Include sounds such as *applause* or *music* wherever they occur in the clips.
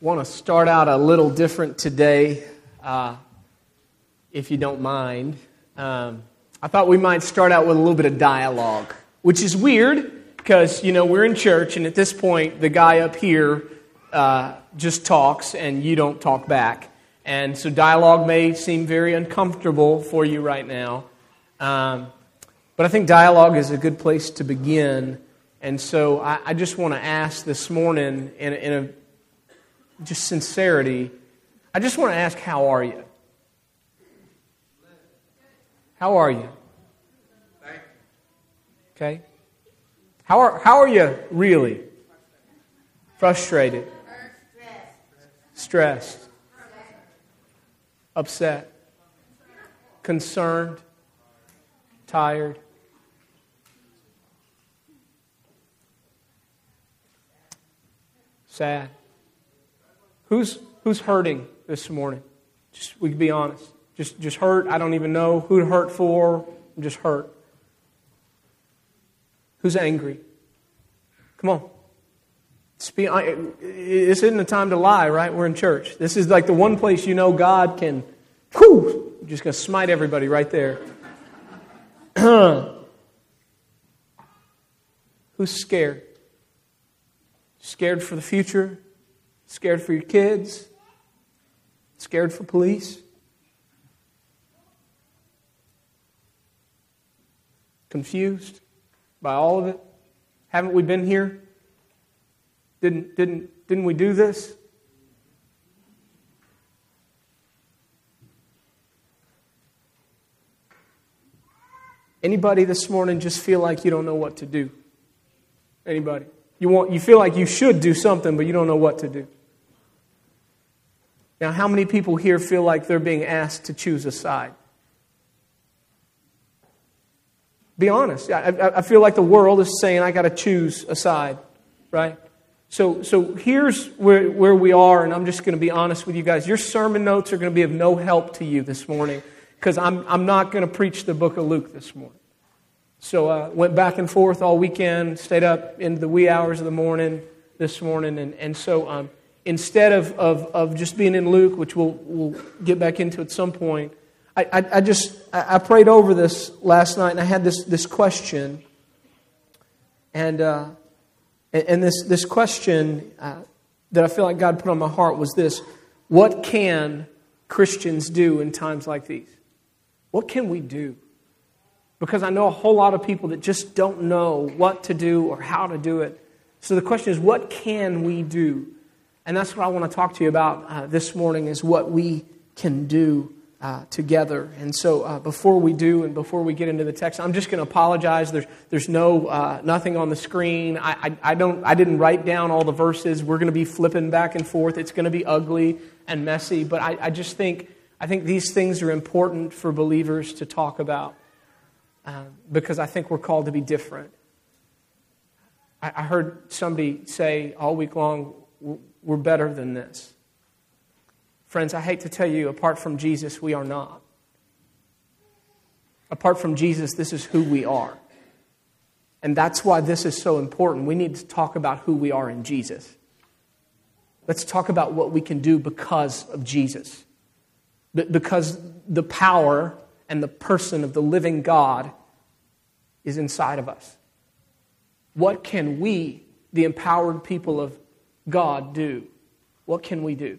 want to start out a little different today, uh, if you don't mind. Um, I thought we might start out with a little bit of dialogue, which is weird because, you know, we're in church, and at this point, the guy up here uh, just talks and you don't talk back. And so dialogue may seem very uncomfortable for you right now. Um, but I think dialogue is a good place to begin. And so I, I just want to ask this morning, in, in a just sincerity, I just want to ask, how are you? How are you? Okay? How are, how are you really? Frustrated? Stressed? Upset? Concerned? Tired? Sad? Who's, who's hurting this morning? Just, we can be honest. Just, just hurt. I don't even know who to hurt for. I'm just hurt. Who's angry? Come on. Be, this isn't a time to lie, right? We're in church. This is like the one place you know God can, whew, just going to smite everybody right there. *clears throat* Who's scared? Scared for the future? Scared for your kids? Scared for police? Confused by all of it? Haven't we been here? Didn't, didn't, didn't we do this? Anybody this morning just feel like you don't know what to do? Anybody? You, want, you feel like you should do something, but you don't know what to do. Now, how many people here feel like they're being asked to choose a side? Be honest. I, I feel like the world is saying I got to choose a side, right? So, so here's where, where we are, and I'm just going to be honest with you guys. Your sermon notes are going to be of no help to you this morning because I'm, I'm not going to preach the book of Luke this morning. So I uh, went back and forth all weekend, stayed up into the wee hours of the morning this morning, and, and so um, instead of, of, of just being in Luke, which we'll, we'll get back into at some point, I, I, I just I prayed over this last night, and I had this, this question, and, uh, and this, this question uh, that I feel like God put on my heart was this What can Christians do in times like these? What can we do? Because I know a whole lot of people that just don't know what to do or how to do it. So the question is, what can we do? And that's what I want to talk to you about uh, this morning is what we can do uh, together. And so uh, before we do and before we get into the text, I'm just going to apologize. There's, there's no, uh, nothing on the screen. I, I, I, don't, I didn't write down all the verses. We're going to be flipping back and forth. It's going to be ugly and messy. But I, I just think, I think these things are important for believers to talk about uh, because I think we're called to be different. I, I heard somebody say all week long, we're better than this. Friends, I hate to tell you, apart from Jesus, we are not. Apart from Jesus, this is who we are. And that's why this is so important. We need to talk about who we are in Jesus. Let's talk about what we can do because of Jesus. Because the power and the person of the living God is inside of us. What can we, the empowered people of God do? What can we do?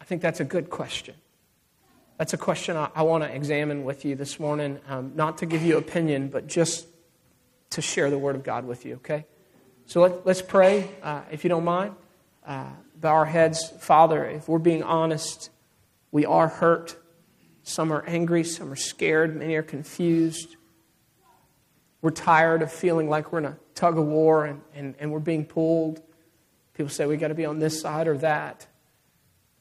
I think that's a good question. That's a question I, I want to examine with you this morning, um, not to give you opinion, but just to share the Word of God with you, okay? So let, us pray, uh, if you don't mind. Uh, bow our heads. Father, if we're being honest, we are hurt. Some are angry, some are scared, many are confused. We're tired of feeling like we're in a tug of war and, and, and we're being pulled. People say we've got to be on this side or that.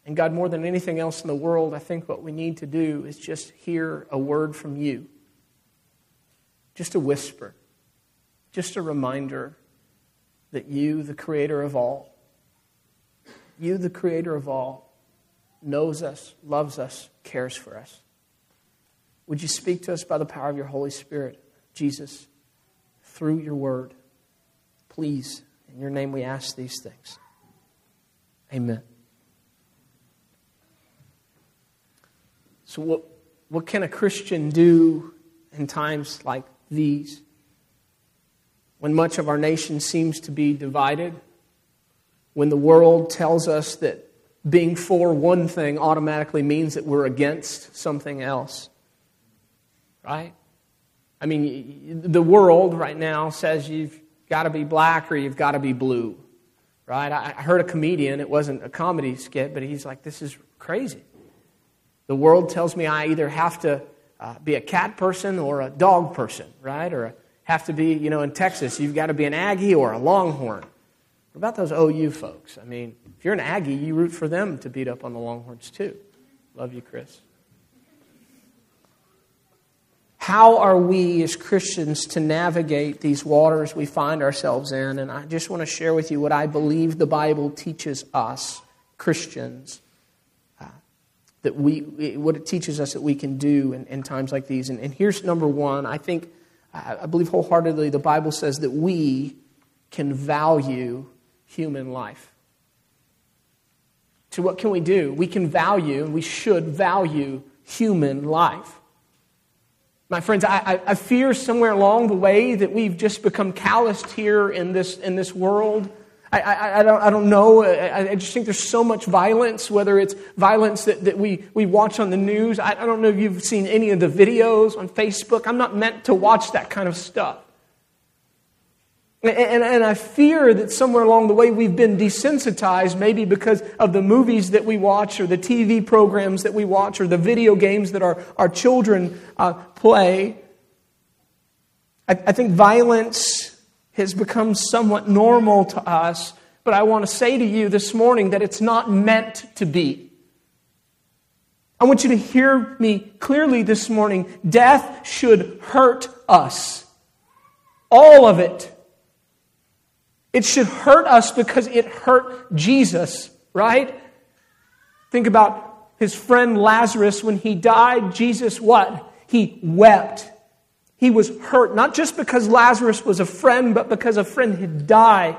And God, more than anything else in the world, I think what we need to do is just hear a word from you. Just a whisper. Just a reminder that you, the creator of all, you, the creator of all, knows us, loves us, cares for us. Would you speak to us by the power of your Holy Spirit, Jesus, through your word? Please. In your name we ask these things. Amen. So, what, what can a Christian do in times like these when much of our nation seems to be divided? When the world tells us that being for one thing automatically means that we're against something else. Right? I mean, the world right now says you've got to be black or you've got to be blue. Right? I heard a comedian, it wasn't a comedy skit, but he's like, this is crazy. The world tells me I either have to uh, be a cat person or a dog person, right? Or have to be, you know, in Texas, you've got to be an Aggie or a Longhorn. What about those OU folks? I mean, if you're an Aggie, you root for them to beat up on the Longhorns too. Love you, Chris. How are we as Christians to navigate these waters we find ourselves in? And I just want to share with you what I believe the Bible teaches us, Christians, uh, that we, what it teaches us that we can do in, in times like these. And, and, here's number one I think, I believe wholeheartedly, the Bible says that we can value human life. So, what can we do? We can value, and we should value human life. My friends, I, I, fear somewhere along the way that we've just become calloused here in this, in this world. I, I, I, don't, I don't know. I, I, just think there's so much violence, whether it's violence that, that we, we watch on the news. I don't know if you've seen any of the videos on Facebook. I'm not meant to watch that kind of stuff. And, and, I fear that somewhere along the way we've been desensitized, maybe because of the movies that we watch, or the TV programs that we watch, or the video games that our, our children uh, play. I, I think violence has become somewhat normal to us, but I want to say to you this morning that it's not meant to be. I want you to hear me clearly this morning. Death should hurt us. All of it. It should hurt us because it hurt Jesus, right? Think about his friend Lazarus when he died. Jesus, what? He wept. He was hurt, not just because Lazarus was a friend, but because a friend had died.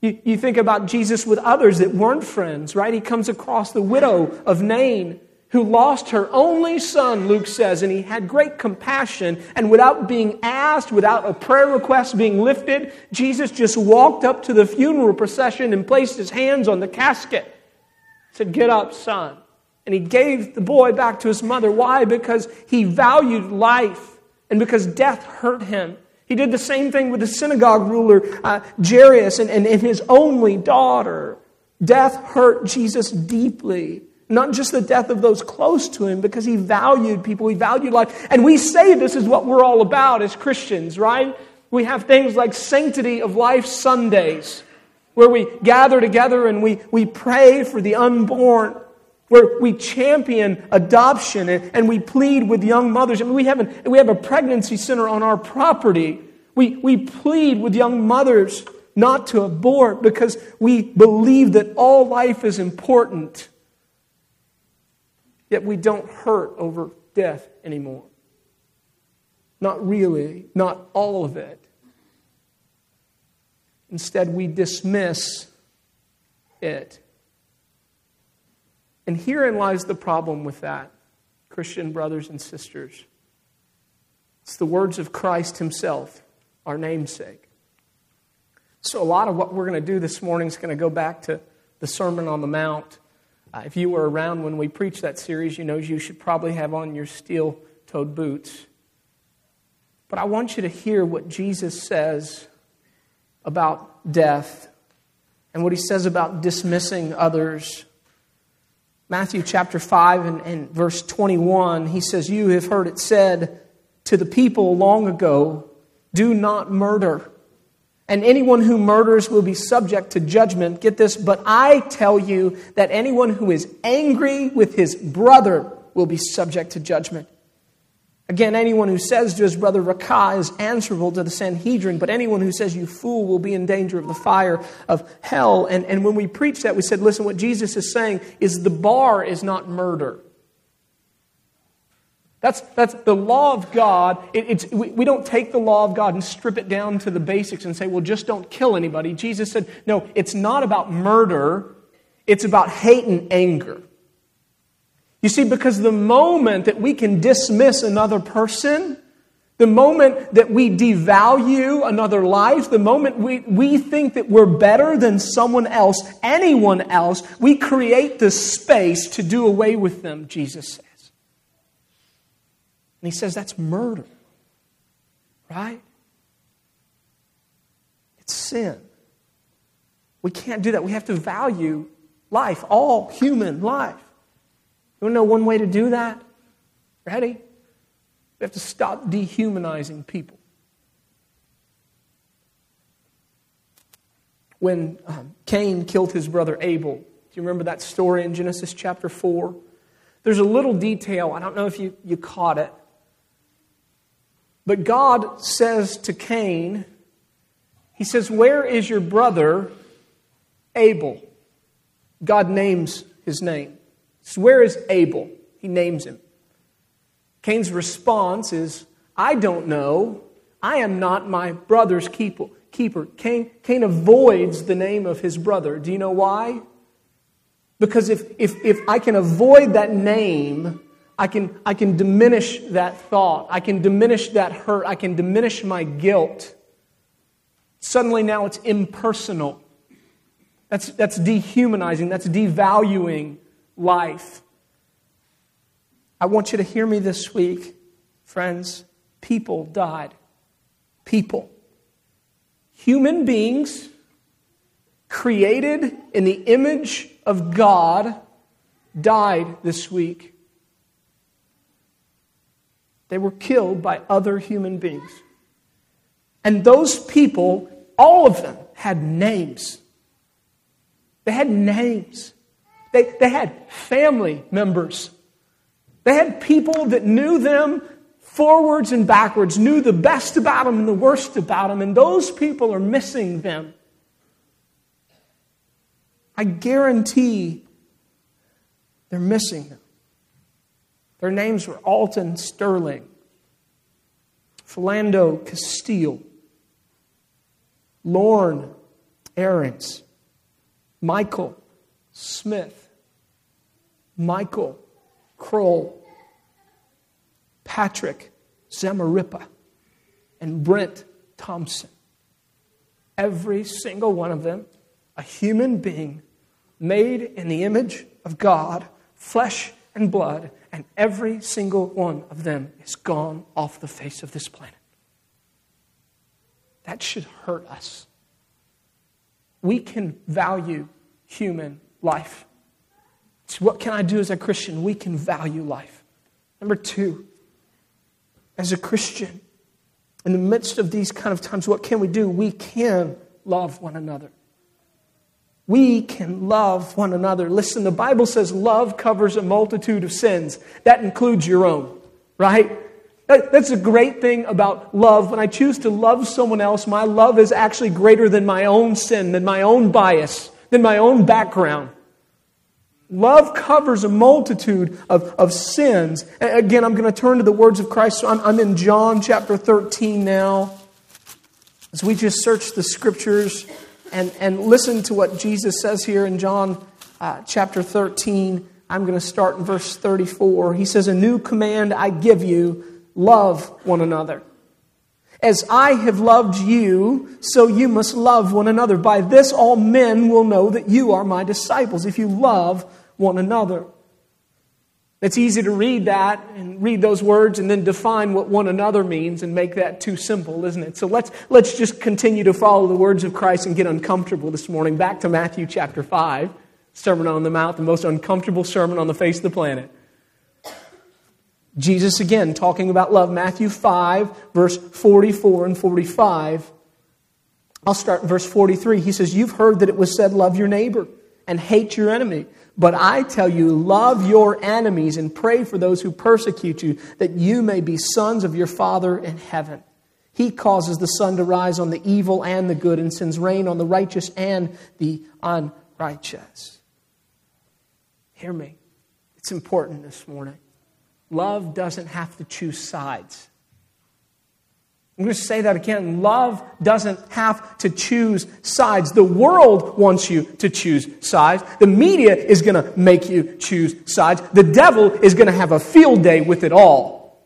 You, you think about Jesus with others that weren't friends, right? He comes across the widow of Nain who lost her only son, Luke says, and he had great compassion. And without being asked, without a prayer request being lifted, Jesus just walked up to the funeral procession and placed his hands on the casket. He said, Get up, son. And he gave the boy back to his mother. Why? Because he valued life and because death hurt him. He did the same thing with the synagogue ruler, uh, Jairus, and, and, and his only daughter. Death hurt Jesus deeply. Not just the death of those close to him, because he valued people, he valued life. And we say this is what we're all about as Christians, right? We have things like Sanctity of Life Sundays, where we gather together and we, we pray for the unborn, where we champion adoption and, and we plead with young mothers. I mean, we have, an, we have a pregnancy center on our property. We, we plead with young mothers not to abort because we believe that all life is important. Yet we don't hurt over death anymore. Not really, not all of it. Instead, we dismiss it. And herein lies the problem with that, Christian brothers and sisters. It's the words of Christ Himself, our namesake. So, a lot of what we're going to do this morning is going to go back to the Sermon on the Mount uh, if you were around when we preached that series, you know you should probably have on your steel toed boots. But I want you to hear what Jesus says about death and what he says about dismissing others. Matthew chapter 5 and, and verse 21, he says, You have heard it said to the people long ago, do not murder and anyone who murders will be subject to judgment. Get this, but I tell you that anyone who is angry with his brother will be subject to judgment. Again, anyone who says to his brother Raca is answerable to the Sanhedrin, but anyone who says you fool will be in danger of the fire of hell. And, and when we preached that, we said, listen, what Jesus is saying is the bar is not murder. That's, that's the law of God. It, it's, we, we don't take the law of God and strip it down to the basics and say, well, just don't kill anybody. Jesus said, no, it's not about murder, it's about hate and anger. You see, because the moment that we can dismiss another person, the moment that we devalue another life, the moment we, we think that we're better than someone else, anyone else, we create the space to do away with them, Jesus says. And he says that's murder, right? It's sin. We can't do that. We have to value life, all human life. You want to know one way to do that? Ready? We have to stop dehumanizing people. When um, Cain killed his brother Abel, do you remember that story in Genesis chapter 4? There's a little detail, I don't know if you, you caught it, but God says to Cain, He says, Where is your brother Abel? God names his name. Where is Abel? He names him. Cain's response is, I don't know. I am not my brother's keeper. Cain, Cain avoids the name of his brother. Do you know why? Because if, if, if I can avoid that name, I can, I can diminish that thought. I can diminish that hurt. I can diminish my guilt. Suddenly now it's impersonal. That's, that's dehumanizing. That's devaluing life. I want you to hear me this week, friends. People died. People. Human beings created in the image of God died this week. They were killed by other human beings. And those people, all of them, had names. They had names. They, they had family members. They had people that knew them forwards and backwards, knew the best about them and the worst about them, and those people are missing them. I guarantee they're missing them. Their names were Alton Sterling, Philando Castile, Lorne Ahrens, Michael Smith, Michael Krol, Patrick Zamarripa, and Brent Thompson. Every single one of them, a human being made in the image of God, flesh and blood, and every single one of them is gone off the face of this planet. That should hurt us. We can value human life. So, what can I do as a Christian? We can value life. Number two, as a Christian, in the midst of these kind of times, what can we do? We can love one another we can love one another. Listen, the Bible says love covers a multitude of sins. That includes your own, right? That's a great thing about love. When I choose to love someone else, my love is actually greater than my own sin, than my own bias, than my own background. Love covers a multitude of, of sins. Again, I'm going to turn to the words of Christ. So I'm, I'm in John chapter 13 now. As we just search the scriptures, and, and listen to what Jesus says here in John uh, chapter 13. I'm going to start in verse 34. He says, A new command I give you love one another. As I have loved you, so you must love one another. By this, all men will know that you are my disciples, if you love one another. It's easy to read that and read those words and then define what one another means and make that too simple, isn't it? So let's, let's just continue to follow the words of Christ and get uncomfortable this morning. Back to Matthew chapter 5, Sermon on the Mount, the most uncomfortable sermon on the face of the planet. Jesus again talking about love. Matthew 5, verse 44 and 45. I'll start in verse 43. He says, You've heard that it was said, Love your neighbor and hate your enemy. But I tell you, love your enemies and pray for those who persecute you, that you may be sons of your Father in heaven. He causes the sun to rise on the evil and the good and sends rain on the righteous and the unrighteous. Hear me. It's important this morning. Love doesn't have to choose sides. I'm going to say that again. Love doesn't have to choose sides. The world wants you to choose sides. The media is going to make you choose sides. The devil is going to have a field day with it all.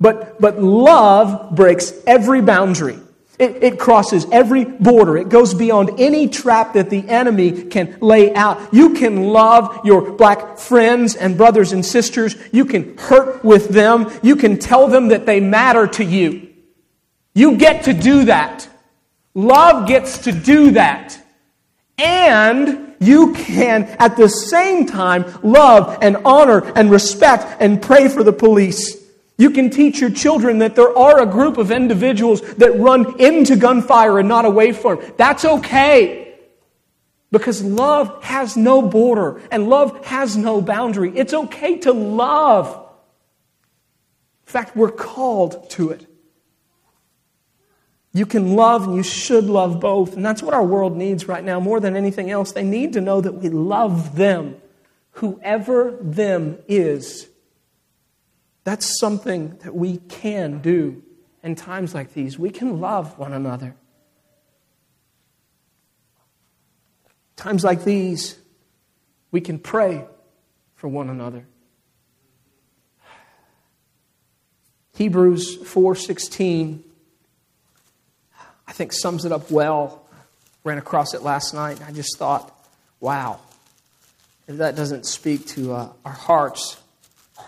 But, but love breaks every boundary. It, it, crosses every border. It goes beyond any trap that the enemy can lay out. You can love your black friends and brothers and sisters. You can hurt with them. You can tell them that they matter to you. You get to do that. Love gets to do that. And you can, at the same time, love and honor and respect and pray for the police. You can teach your children that there are a group of individuals that run into gunfire and not away from it. That's okay. Because love has no border and love has no boundary. It's okay to love. In fact, we're called to it. You can love and you should love both. And that's what our world needs right now more than anything else. They need to know that we love them, whoever them is. That's something that we can do in times like these. We can love one another. Times like these, we can pray for one another. Hebrews 4:16 I think sums it up well. Ran across it last night, and I just thought, wow, if that doesn't speak to uh, our hearts. It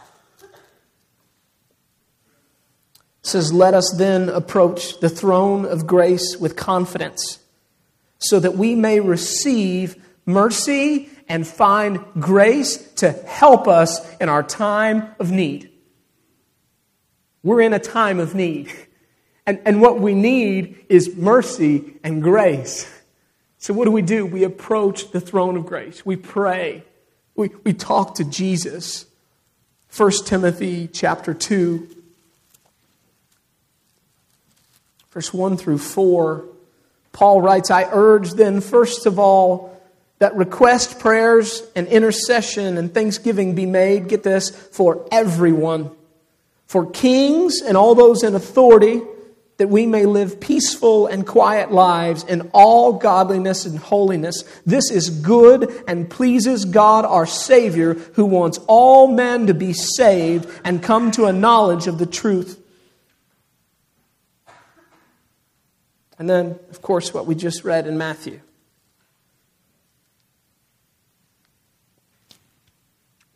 says, Let us then approach the throne of grace with confidence, so that we may receive mercy and find grace to help us in our time of need. We're in a time of need. And, and what we need is mercy and grace. So, what do we do? We approach the throne of grace. We pray. We, we talk to Jesus. 1 Timothy chapter 2, verse 1 through 4. Paul writes, I urge then, first of all, that request, prayers, and intercession and thanksgiving be made, get this, for everyone, for kings and all those in authority that we may live peaceful and quiet lives in all godliness and holiness. This is good and pleases God our Savior, who wants all men to be saved and come to a knowledge of the truth. And then, of course, what we just read in Matthew.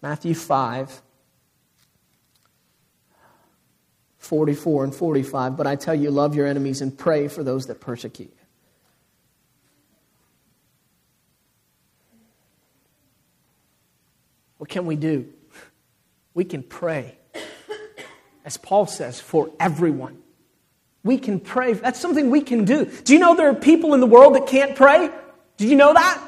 Matthew 5 44 and 45. But I tell you, love your enemies and pray for those that persecute you. What can we do? We can pray. As Paul says, for everyone. We can pray. That's something we can do. Do you know there are people in the world that can't pray? Did you know that?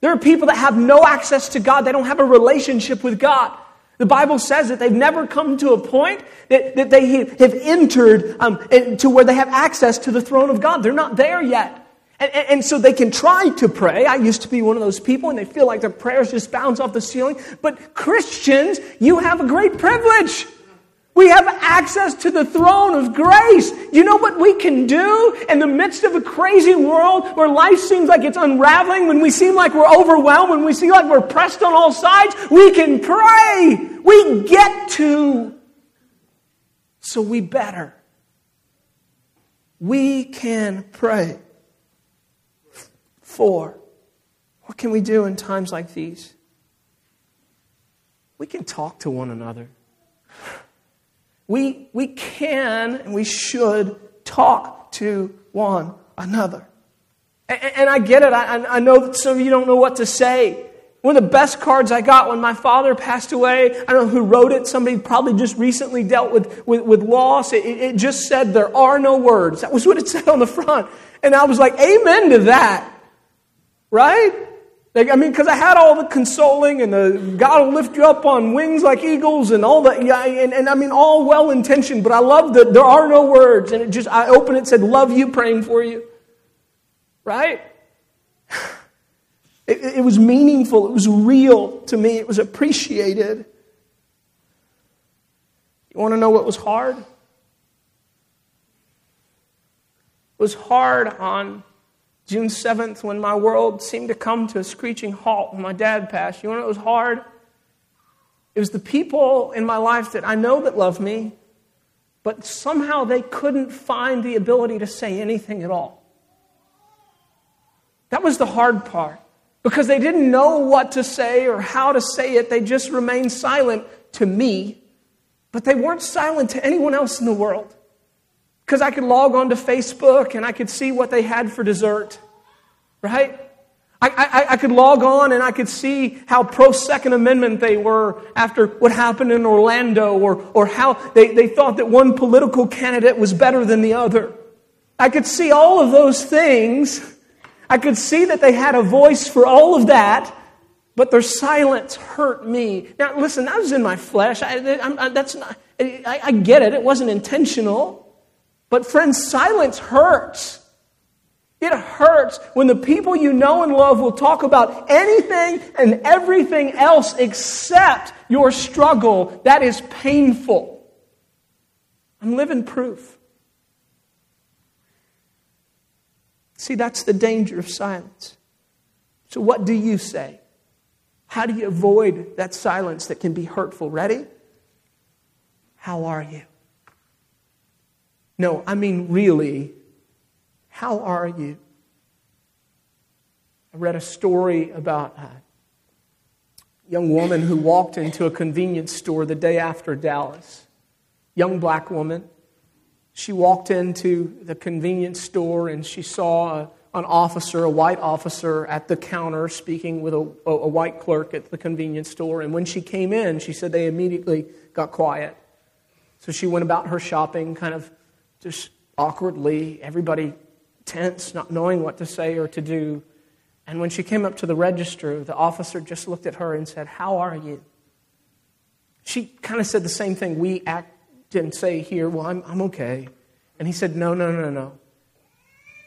There are people that have no access to God. They don't have a relationship with God. The Bible says that they've never come to a point that, that they have entered um, to where they have access to the throne of God. They're not there yet. And, and, and, so they can try to pray. I used to be one of those people, and they feel like their prayers just bounce off the ceiling. But Christians, you have a great privilege. We have access to the throne of grace. You know what we can do in the midst of a crazy world where life seems like it's unraveling, when we seem like we're overwhelmed, when we seem like we're pressed on all sides? We can pray. We get to. So we better. We can pray. For what can we do in times like these? We can talk to one another. We, we can and we should talk to one another. And, and I get it. I, I know that some of you don't know what to say. One of the best cards I got when my father passed away, I don't know who wrote it, somebody probably just recently dealt with, with, with loss. It, it just said, There are no words. That was what it said on the front. And I was like, Amen to that. Right? Like, I mean, because I had all the consoling and the God will lift you up on wings like eagles and all that. Yeah, and, and I mean, all well intentioned, but I love that there are no words. And it just, I opened it, said, Love you, praying for you. Right? *sighs* It, it was meaningful. It was real to me. It was appreciated. You want to know what was hard? was hard on June 7th when my world seemed to come to a screeching halt when my dad passed. You know what was hard? It was the people in my life that I know that love me, but somehow they couldn't find the ability to say anything at all. That was the hard part because they didn't know what to say or how to say it. They just remained silent to me, but they weren't silent to anyone else in the world. Because I could log on to Facebook and I could see what they had for dessert, right? I, I, I, could log on and I could see how pro Second Amendment they were after what happened in Orlando or, or how they, they thought that one political candidate was better than the other. I could see all of those things. I could see that they had a voice for all of that, but their silence hurt me. Now, listen, that was in my flesh. I, I, that's not, I, I get it. It wasn't intentional. But, friends, silence hurts. It hurts when the people you know and love will talk about anything and everything else except your struggle. That is painful. I'm living proof. See, that's the danger of silence. So, what do you say? How do you avoid that silence that can be hurtful? Ready? How are you? No, I mean, really, how are you? I read a story about a young woman who walked into a convenience store the day after Dallas. Young black woman. She walked into the convenience store and she saw a, an officer, a white officer, at the counter speaking with a, a, a white clerk at the convenience store. And when she came in, she said they immediately got quiet. So she went about her shopping, kind of just awkwardly, everybody tense, not knowing what to say or to do. And when she came up to the register, the officer just looked at her and said, How are you? She kind of said the same thing we act didn't say here, Well, I'm, I'm okay. And he said, No, no, no, no.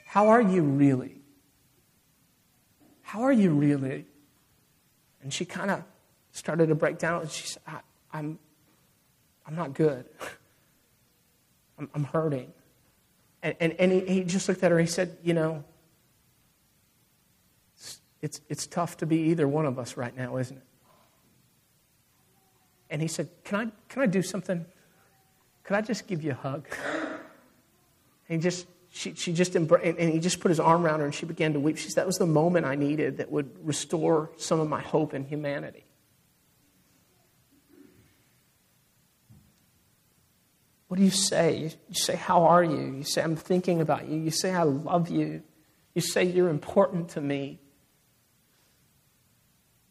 How are you really? How are you really? And she kind of started to break down. And she said, I, I'm, I'm not good. *laughs* I'm, I'm hurting. And, and, and he, he just looked at her. He said, You know, it's, it's, it's tough to be either one of us right now, isn't it? And he said, Can I, can I do something? Could I just give you a hug? And he just, she, she just embra- and he just put his arm around her and she began to weep. She said, That was the moment I needed that would restore some of my hope in humanity. What do you say? You say, How are you? You say, I'm thinking about you. You say, I love you. You say, You're important to me.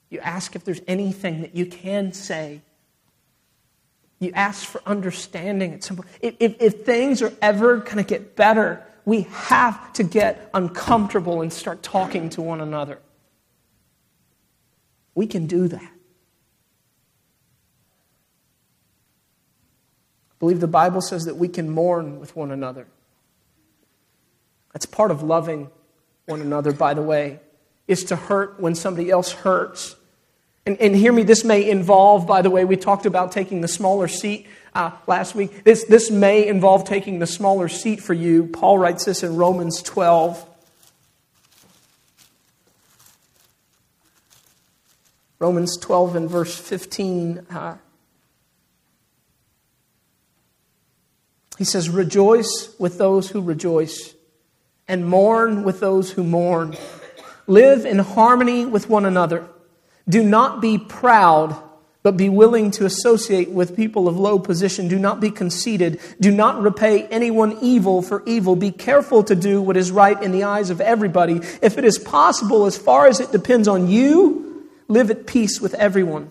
You ask if there's anything that you can say. You ask for understanding. It's simple. If, if, if things are ever going to get better, we have to get uncomfortable and start talking to one another. We can do that. I believe the Bible says that we can mourn with one another. That's part of loving one another, by the way, is to hurt when somebody else hurts. And, and hear me, this may involve, by the way, we talked about taking the smaller seat uh, last week. This, this may involve taking the smaller seat for you. Paul writes this in Romans 12. Romans 12 and verse 15. Uh, He says, Rejoice with those who rejoice, and mourn with those who mourn. Live in harmony with one another. Do not be proud, but be willing to associate with people of low position. Do not be conceited. Do not repay anyone evil for evil. Be careful to do what is right in the eyes of everybody. If it is possible, as far as it depends on you, live at peace with everyone.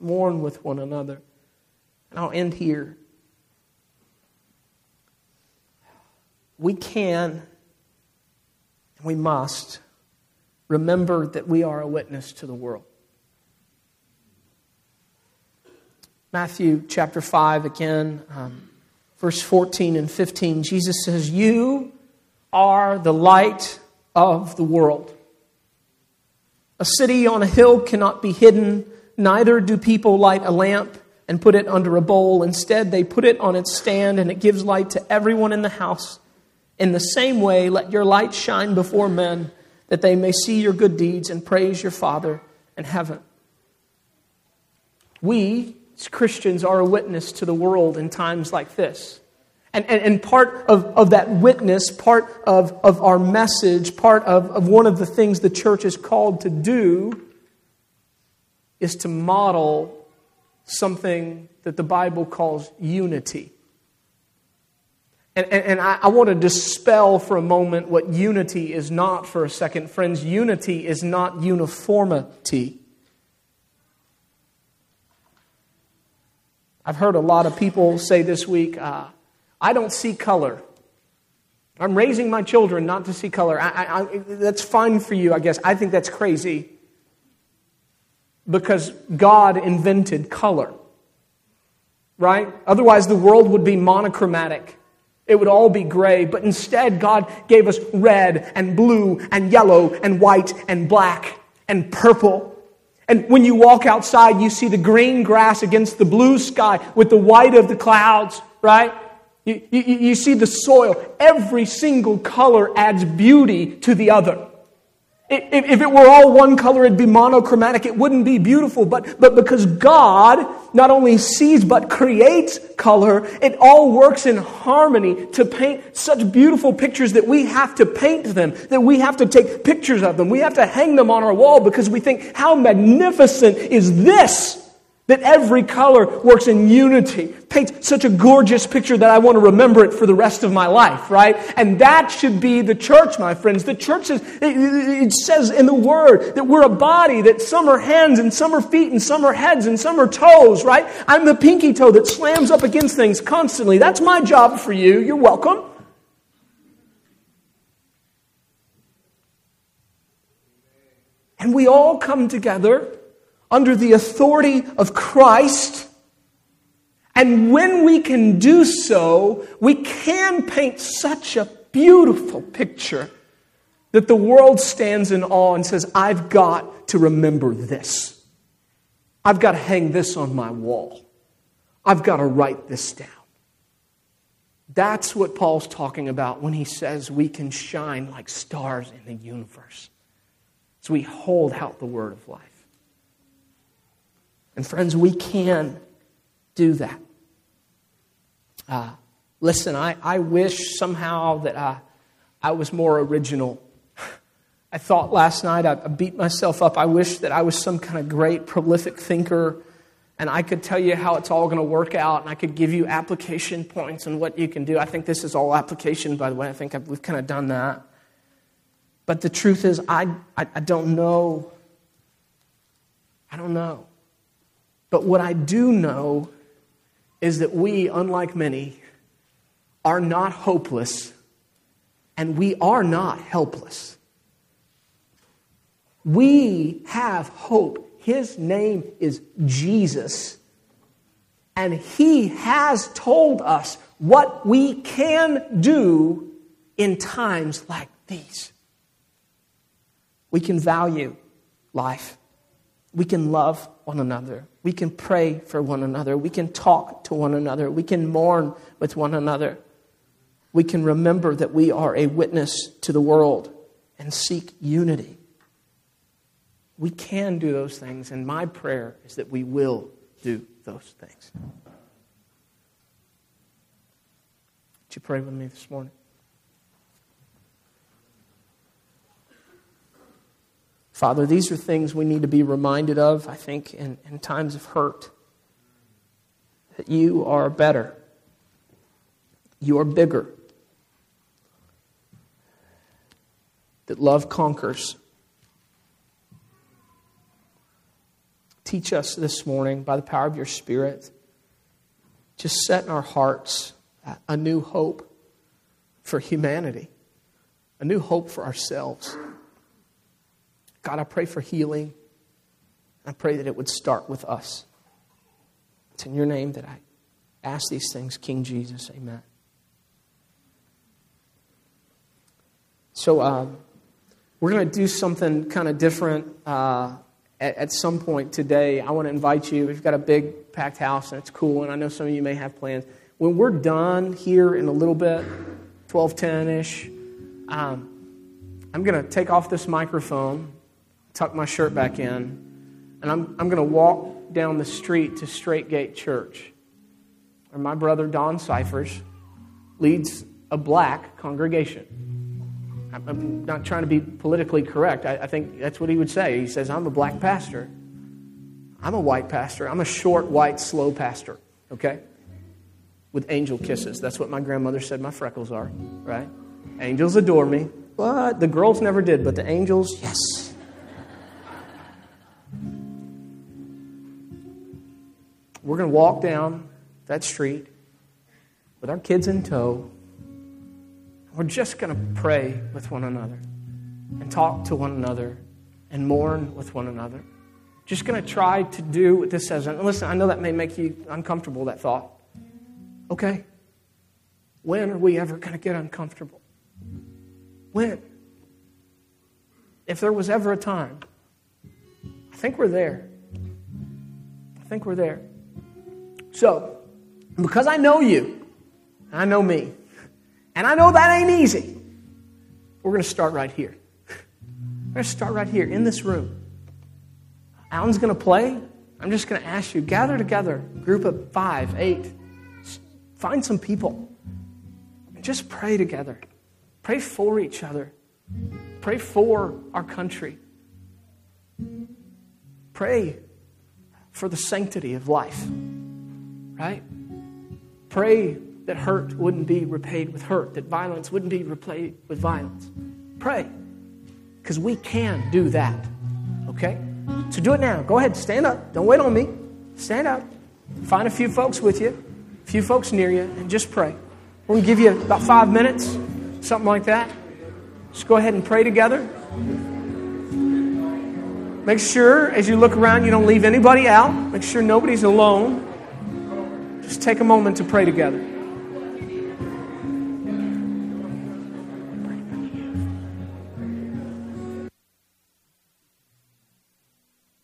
mourn with one another. And I'll end here. We can and we must remember that we are a witness to the world. Matthew chapter 5, again, um, verse 14 and 15, Jesus says, You are the light of the world. A city on a hill cannot be hidden, neither do people light a lamp and put it under a bowl. Instead, they put it on its stand, and it gives light to everyone in the house. In the same way, let your light shine before men, that they may see your good deeds and praise your Father in heaven. We, as Christians, are a witness to the world in times like this. And, and, and part of, of that witness, part of, of our message, part of, of one of the things the church is called to do is to model something that the Bible calls unity. And, and, and I, I want to dispel for a moment what unity is not for a second. Friends, unity is not uniformity. I've heard a lot of people say this week, uh, I don't see color. I'm raising my children not to see color. I, I, I, that's fine for you, I guess. I think that's crazy because God invented color, right? Otherwise, the world would be monochromatic. It would all be gray, but instead, God gave us red and blue and yellow and white and black and purple. And when you walk outside, you see the green grass against the blue sky with the white of the clouds, right? You, you, you, see the soil. Every single color adds beauty to the other. If, it were all one color, it'd be monochromatic. It wouldn't be beautiful. But, but because God not only sees but creates color, it all works in harmony to paint such beautiful pictures that we have to paint them, that we have to take pictures of them. We have to hang them on our wall because we think, how magnificent is this? That every color works in unity, paints such a gorgeous picture that I want to remember it for the rest of my life, right? And that should be the church, my friends. The church is, it says in the Word that we're a body, that some are hands and some are feet and some are heads and some are toes, right? I'm the pinky toe that slams up against things constantly. That's my job for you. You're welcome. And we all come together under the authority of Christ. And when we can do so, we can paint such a beautiful picture that the world stands in awe and says, I've got to remember this. I've got to hang this on my wall. I've got to write this down. That's what Paul's talking about when he says we can shine like stars in the universe. So we hold out the word of life. And friends, we can do that. Uh, listen, I, I wish somehow that I, I was more original. *laughs* I thought last night, I, I beat myself up. I wish that I was some kind of great, prolific thinker and I could tell you how it's all going to work out, and I could give you application points and what you can do. I think this is all application, by the way. I think we've kind of done that. But the truth is, I, I, I don't know. I don't know. But what I do know is that we, unlike many, are not hopeless and we are not helpless. We have hope. His name is Jesus. And He has told us what we can do in times like these. We can value life, we can love one another. We can pray for one another. We can talk to one another. We can mourn with one another. We can remember that we are a witness to the world and seek unity. We can do those things, and my prayer is that we will do those things. Would you pray with me this morning? Father, these are things we need to be reminded of, I think, in, in times of hurt. That you are better, you are bigger, that love conquers. Teach us this morning by the power of your Spirit. Just set in our hearts a new hope for humanity a new hope for ourselves. God, I pray for healing. I pray that it would start with us. It's in your name that I ask these things, King Jesus. Amen. So, uh, we're going to do something kind of different uh, at, at, some point today. I want to invite you. We've got a big packed house, and it's cool, and I know some of you may have plans. When we're done here in a little bit, 1210 ish, um, I'm going to take off this microphone, tuck my shirt back in, and I'm, I'm going to walk down the street to Strait Gate Church, where my brother Don Cyphers leads a black congregation. I'm not trying to be politically correct. I, I think that's what he would say. He says, I'm a black pastor. I'm a white pastor. I'm a short, white, slow pastor, okay? With angel kisses. That's what my grandmother said my freckles are, right? Angels adore me. But the girls never did, but the angels, yes. We're going to walk down that street with our kids in tow we're just going to pray with one another and talk to one another and mourn with one another. Just going to try to do what this says. And listen, I know that may make you uncomfortable, that thought. Okay. When are we ever going to get uncomfortable? When? If there was ever a time, I think we're there. I think we're there. So, because I know you, I know me, and I know that ain't easy. We're going to start right here. We're going to start right here in this room. Alan's going to play. I'm just going to ask you gather together, group of five, eight. Find some people. And just pray together. Pray for each other. Pray for our country. Pray for the sanctity of life. Right? Pray that hurt wouldn't be repaid with hurt, that violence wouldn't be repaid with violence. Pray, because we can do that. Okay? So do it now. Go ahead, stand up. Don't wait on me. Stand up. Find a few folks with you, a few folks near you, and just pray. We're going to give you about five minutes, something like that. Just go ahead and pray together. Make sure as you look around you don't leave anybody out. Make sure nobody's alone. Just take a moment to pray together.